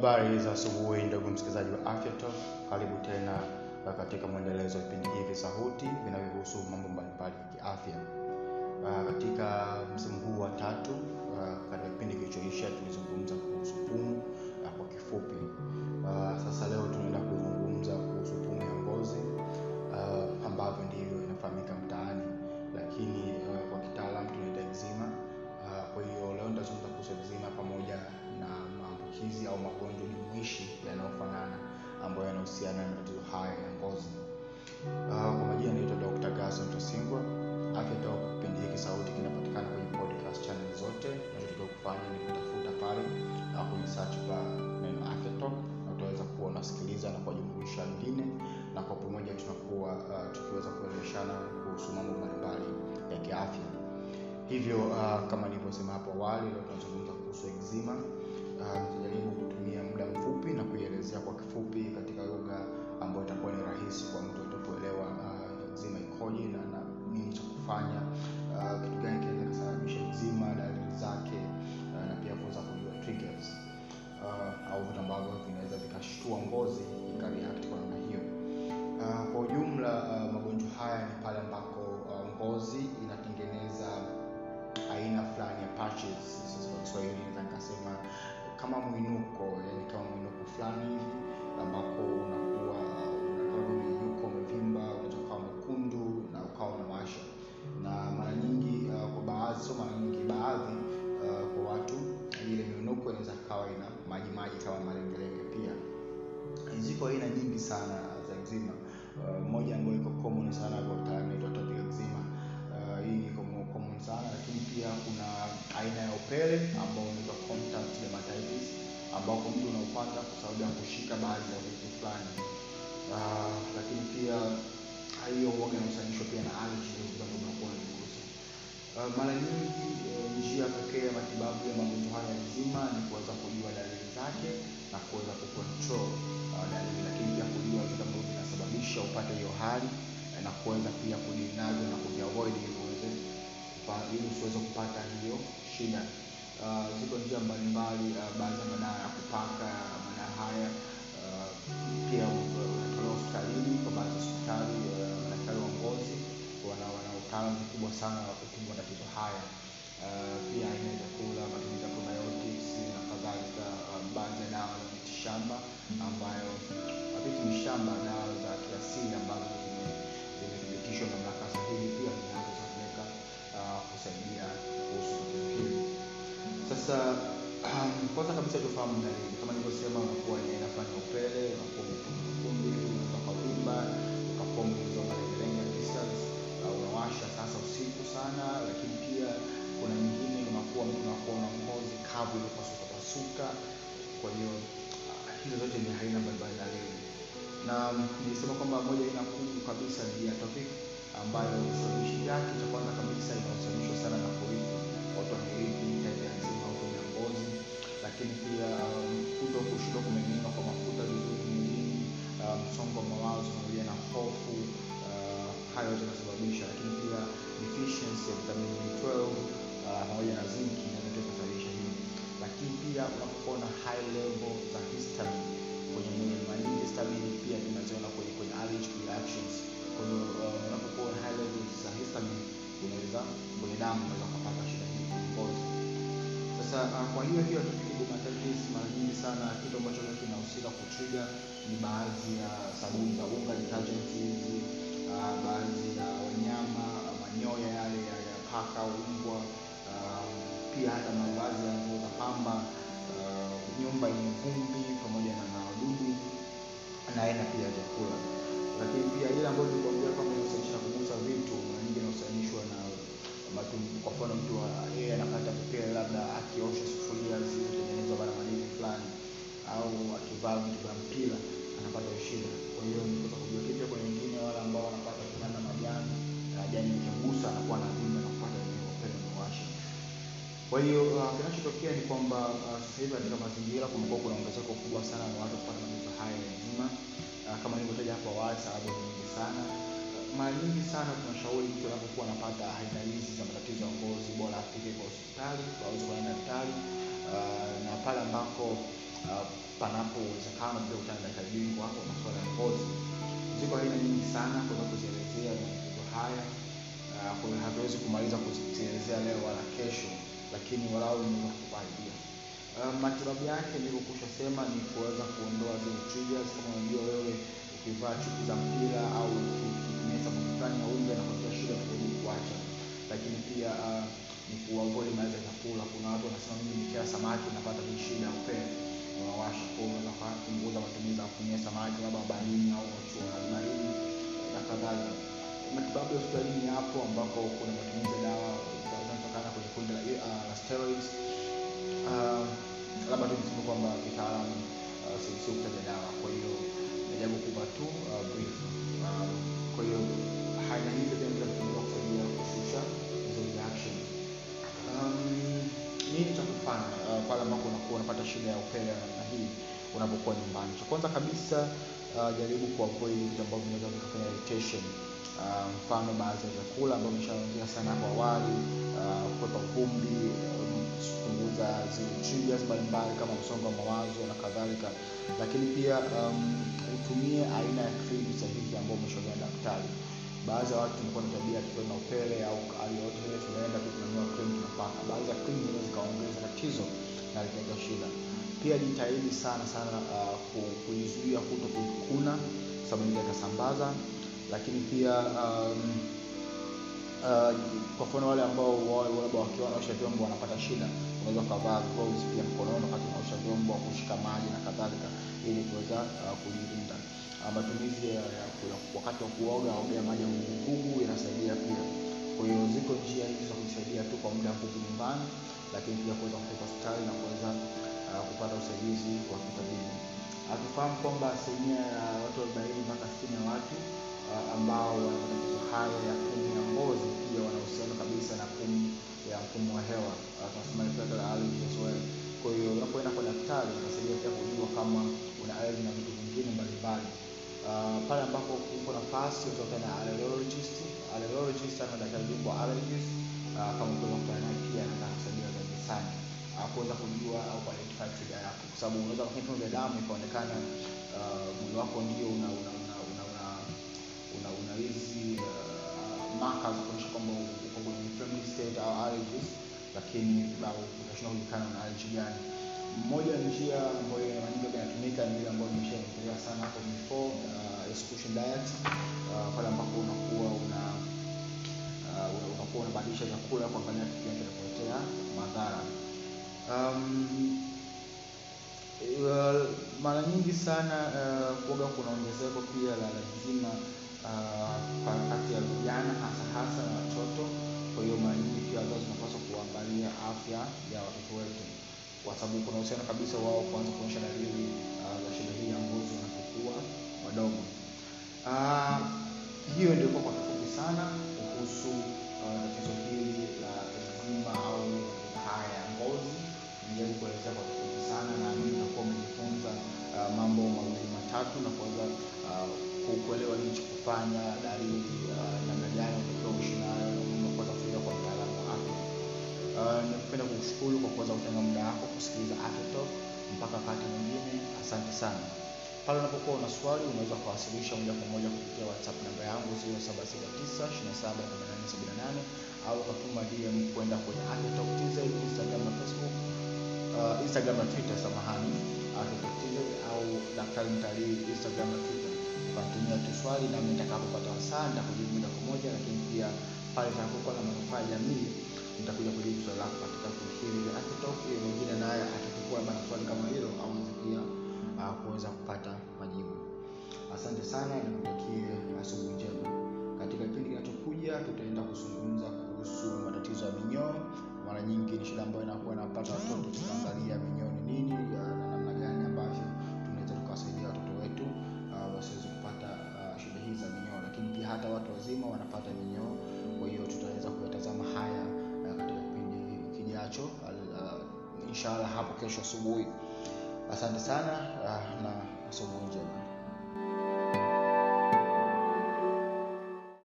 Habari za asubuhi ndugu msikilizaji wa Afya Talk, karibu tena uh, katika mwendelezo wa vipindi hivi sauti vinavyohusu mambo mbalimbali ya kiafya. Uh, katika msimu huu wa tatu uh, katika uh, tukiweza kueleweshana kuhusu mambo mbalimbali ya kiafya. Hivyo uh, kama nilivyosema hapo awali, leo tunazungumza kuhusu eczema. Uh, nitajaribu kutumia muda mfupi na kuielezea kwa kifupi katika lugha ambayo itakuwa ni rahisi kwa mtu atakuelewa uh, eczema ikoje na, na nini cha kufanya, uh, kitu gani kinaweza kusababisha eczema, dalili zake uh, na pia kuweza kujua triggers uh, au vitu ambavyo vinaweza vikashtua ngozi ikareact haya ni pale ambako uh, ngozi inatengeneza aina fulani ya patches. Kwa Kiswahili naweza nikasema kama mwinuko, yani kama mwinuko fulani hivi ambako unakuwa unakuwa mwinuko umevimba, unaweza ukawa mwekundu na ukawa unawasha, na mara nyingi uh, kwa baadhi, sio mara nyingi, baadhi uh, kwa watu ile miunuko inaweza kawa ina maji maji kama malengelenge pia. Ziko aina nyingi sana za eczema. Uh, moja ambayo iko common sana kwa inaitwa eczema. Uh, hii ni common sana, lakini pia kuna aina ya upele ambao unaitwa contact dermatitis ambao mtu unaupata kwa sababu ya kushika baadhi ya vitu fulani. Uh, lakini pia hiyo huwaga inahusanishwa pia na allergy ndio unakuwa unavigusa. Uh, mara nyingi uh, njia pekee ya matibabu ya magonjwa haya nzima ni kuweza kujua dalili zake na kuweza kucontrol dalili, lakini pia kujua vitu ambavyo vinasababisha upate hiyo hali na kuweza pia kudinazo na kuviavoid ili usiweze kupata hiyo shida. Uh, ziko njia mbalimbali uh, baadhi ya madawa ya kupaka madawa haya uh, pia unatolewa hospitalini kwa baadhi ya hospitali madaktari wa ngozi wana wana mkubwa sana wa kutibu matatizo haya. Uh, pia aina ya chakula, matumizi ya probiotics na kadhalika, uh, baadhi ya dawa za mitishamba ambayo vitu dawa za kiasili ambazo zime- zimethibitishwa na mamlaka sahihi pia zinazotumika uh, kusaidia kuhusu. Sasa um, kwanza kabisa tufahamu dalili. Kama nilivyosema, nilisema kwamba moja ina kuu kabisa ni atopic ambayo visababishi yake. Cha kwanza kabisa inahusanishwa sana na kurithi. Watu wamerithi au pumu ngozi, lakini pia um, kuto kushindwa kumeng'enywa kwa mafuta vizuri mwilini, uh, msongo wa mawazo pamoja na hofu, uh, hayo yote lakini pia deficiency ya vitamin B12 uh, pamoja na zinki inaweza kusababisha hili, lakini pia unapokuwa na high level za histamine kwenye nini mara nyingi histamine pia tunaziona kwenye kwenye allergic reactions. Kwa uh, unapokuwa na high levels za histamine unaweza kwenye damu unaweza kupata shida hii ngozi. Sasa uh, kwa hiyo hiyo atopic dermatitis mara nyingi sana kitu ambacho kinahusika kutriga ni baadhi ya sabuni za unga detergents hizi, uh, baadhi ya wanyama uh, manyoya yale ya, ya paka umbwa uh, pia hata mavazi ya pamba, uh, nyumba yenye vumbi pamoja na na aina pia ya vyakula. Lakini pia ile ambayo nilikwambia kama inahusianisha na kugusa vitu, mara nyingi inahusianishwa na matu, kwa mfano mtu yeye anapata vipele labda akiosha sufuria zilizotengenezwa bana madini fulani, au akivaa vitu vya mpira anapata ushida shida. Kwa hiyo nikosa kujua. Kuna wengine wale ambao wanapata kupanda majani, na jani likigusa anakuwa na vimbe na kupata hiyo upele. Kwa hiyo uh, kinachotokea ni kwamba uh, sasa hivi katika mazingira kumekuwa kuna ongezeko kubwa sana la watu kupata matatizo haya ya eczema. Kama nilivyotaja hapo awali, sababu nyingi sana. Mara nyingi sana tunashauri mtu anapokuwa anapata aina hizi za matatizo ya ngozi, bora afike kwa hospitali aweze kuona daktari uh, na pale ambako uh, panapo uwezekano pia utana daktari bingwa kwa masuala ya ngozi. Ziko aina nyingi sana kuweza kuzielezea matatizo haya. Uh, hatuwezi kumaliza kuzielezea leo wala kesho, lakini walau nimeweza kukupa idea. Uh, matibabu yake nilivyokusha sema ni kuweza kuondoa zile triggers. Kama unajua wewe ukivaa chupi za mpira au ukitumia sabuni fulani na kutia shida, kujaribu kuacha. Lakini pia uh, ni kuavoid za chakula. Kuna watu wanasema mimi nikila samaki napata shida ya upele unawasha. Kwa unaweza kupunguza matumizi ya kutumia samaki labda baharini au baharini na kadhalika. Matibabu ya hospitalini yapo ambapo kuna matumizi ya dawa zinazotokana kwenye kundi la la steroids. Uh, labda tu niseme kwamba kitaalamu uh, si si kutaja dawa, kwa hiyo najaribu kupa tu uh, brief. Uh, kwa hiyo aina hizi zinaweza kutumika kusaidia kushusha hizo reaction. Um, nini cha kufanya uh, pale ambapo unakuwa unapata shida ya upele na hii unapokuwa nyumbani? Cha kwanza kabisa uh, jaribu kuavoid vitu ambavyo vinaweza vikafanya irritation. Uh, mfano baadhi ya vyakula ambavyo nimeshaongea sana hapo awali, kwepa vumbi, um, kupunguza zile triggers mbalimbali kama msongo wa mawazo na kadhalika, lakini pia um, utumie aina ya krimu sahihi ambayo umeshauriwa daktari. Baadhi ya watu tumekuwa na tabia tukiwa na upele au hali yoyote ile, tunaenda tu krimu tunapaka. Baadhi ya krimu zinaweza zikaongeza tatizo na likaleta shida. Pia jitahidi sana sana uh, kuizuia kuto kuikuna, sababu inaweza ikasambaza lakini pia um, uh, kwa mfano wale ambao labda wakiwa wanaosha vyombo wanapata shida, unaweza ukavaa gloves pia mkononi wakati unaosha vyombo, kushika maji na kadhalika, ili kuweza uh, kujilinda. Uh, matumizi ya, ya, ya, wakati wa kuoga, ogea maji ya vuguvugu inasaidia pia. Kwa hiyo ziko njia hizi za kusaidia tu kwa muda mfupi nyumbani, lakini pia kuweza kufika hospitali na kuweza uh, kupata usaidizi wa kitabibu. Akifahamu kwamba asilimia ya watu arobaini mpaka sitini ya watu ambao wanapata hayo ya kabisa na pumu ya mfumo wa hewa uh, tunasema unapoenda kwa daktari unasaidia pia kujua kama una allergy na vitu vingine mbalimbali. Uh, pale ambapo uko nafasi utakutana na daktari bingwa uh, kama naye pia anaweza kusaidia zaidi sana uh, kuweza kujua au kuidentify trigger yako, kwa sababu unaweza kufanya vipimo vya damu ikaonekana uh, mwili wako ndio una una una una una una una hizi uh, markers kuonyesha kwamba uko kwenye inflamed state au allergies, lakini au utashindwa kujulikana na allergy gani. Moja njia ambayo mara nyingi inatumika ni ile ambayo imeshaendelea sana hapo before, uh, exclusion diet uh, pale ambapo unakuwa una uh, unakuwa unabadilisha chakula kuangalia kitu gani kinakuletea madhara. Um, uh, mara nyingi sana uh, kuoga kuna ongezeko pia la lazima uh, kati ya vijana hasa hasa na watoto. Kwa hiyo mara nyingi pia wazazi tunapaswa kuangalia afya ya watoto wetu, kwa sababu kuna uhusiano kabisa wao kuanza kuonyesha dalili uh, za shida hii ya ngozi wanapokuwa wadogo. Uh, hiyo ndio kwa kifupi sana kuhusu uh, tatizo hili la eczema au haya ya ngozi. Nijaribu kuelezea kwa kifupi sana, na mimi nakuwa umejifunza mambo mawili matatu na kuweza uh, kuelewa nini kufanya, dalili uh, namna gani kwa mtaalamu wa afya. Uh, napenda kukushukuru kwa kuweza kutenga muda wako kusikiliza Afya. Mpaka wakati mwingine, asante sana. Pale unapokuwa una swali unaweza kuwasilisha moja kwa moja kupitia WhatsApp namba yangu 0769278878 au ukatuma DM kwenda kwenye Afya Instagram na Facebook, uh, Instagram na Twitter, samahani, Afya au Daktari Mtalii Instagram na Twitter. Ukatumia tuswali na nitakapopata wasaa nitakujibu moja kwa moja, lakini pia pale nitakapokuwa na manufaa ya jamii nitakuja kujibu swali lako katika kundi hili la ili mwingine naye atakapokuwa na swali kama hilo aweze pia uh, kuweza kupata majibu. Asante sana, hata watu wazima wanapata minyoo. Kwa hiyo tutaweza kuyatazama haya uh, katika kipindi kijacho uh, inshallah hapo kesho asubuhi. Asante sana uh, na asubuhi njema.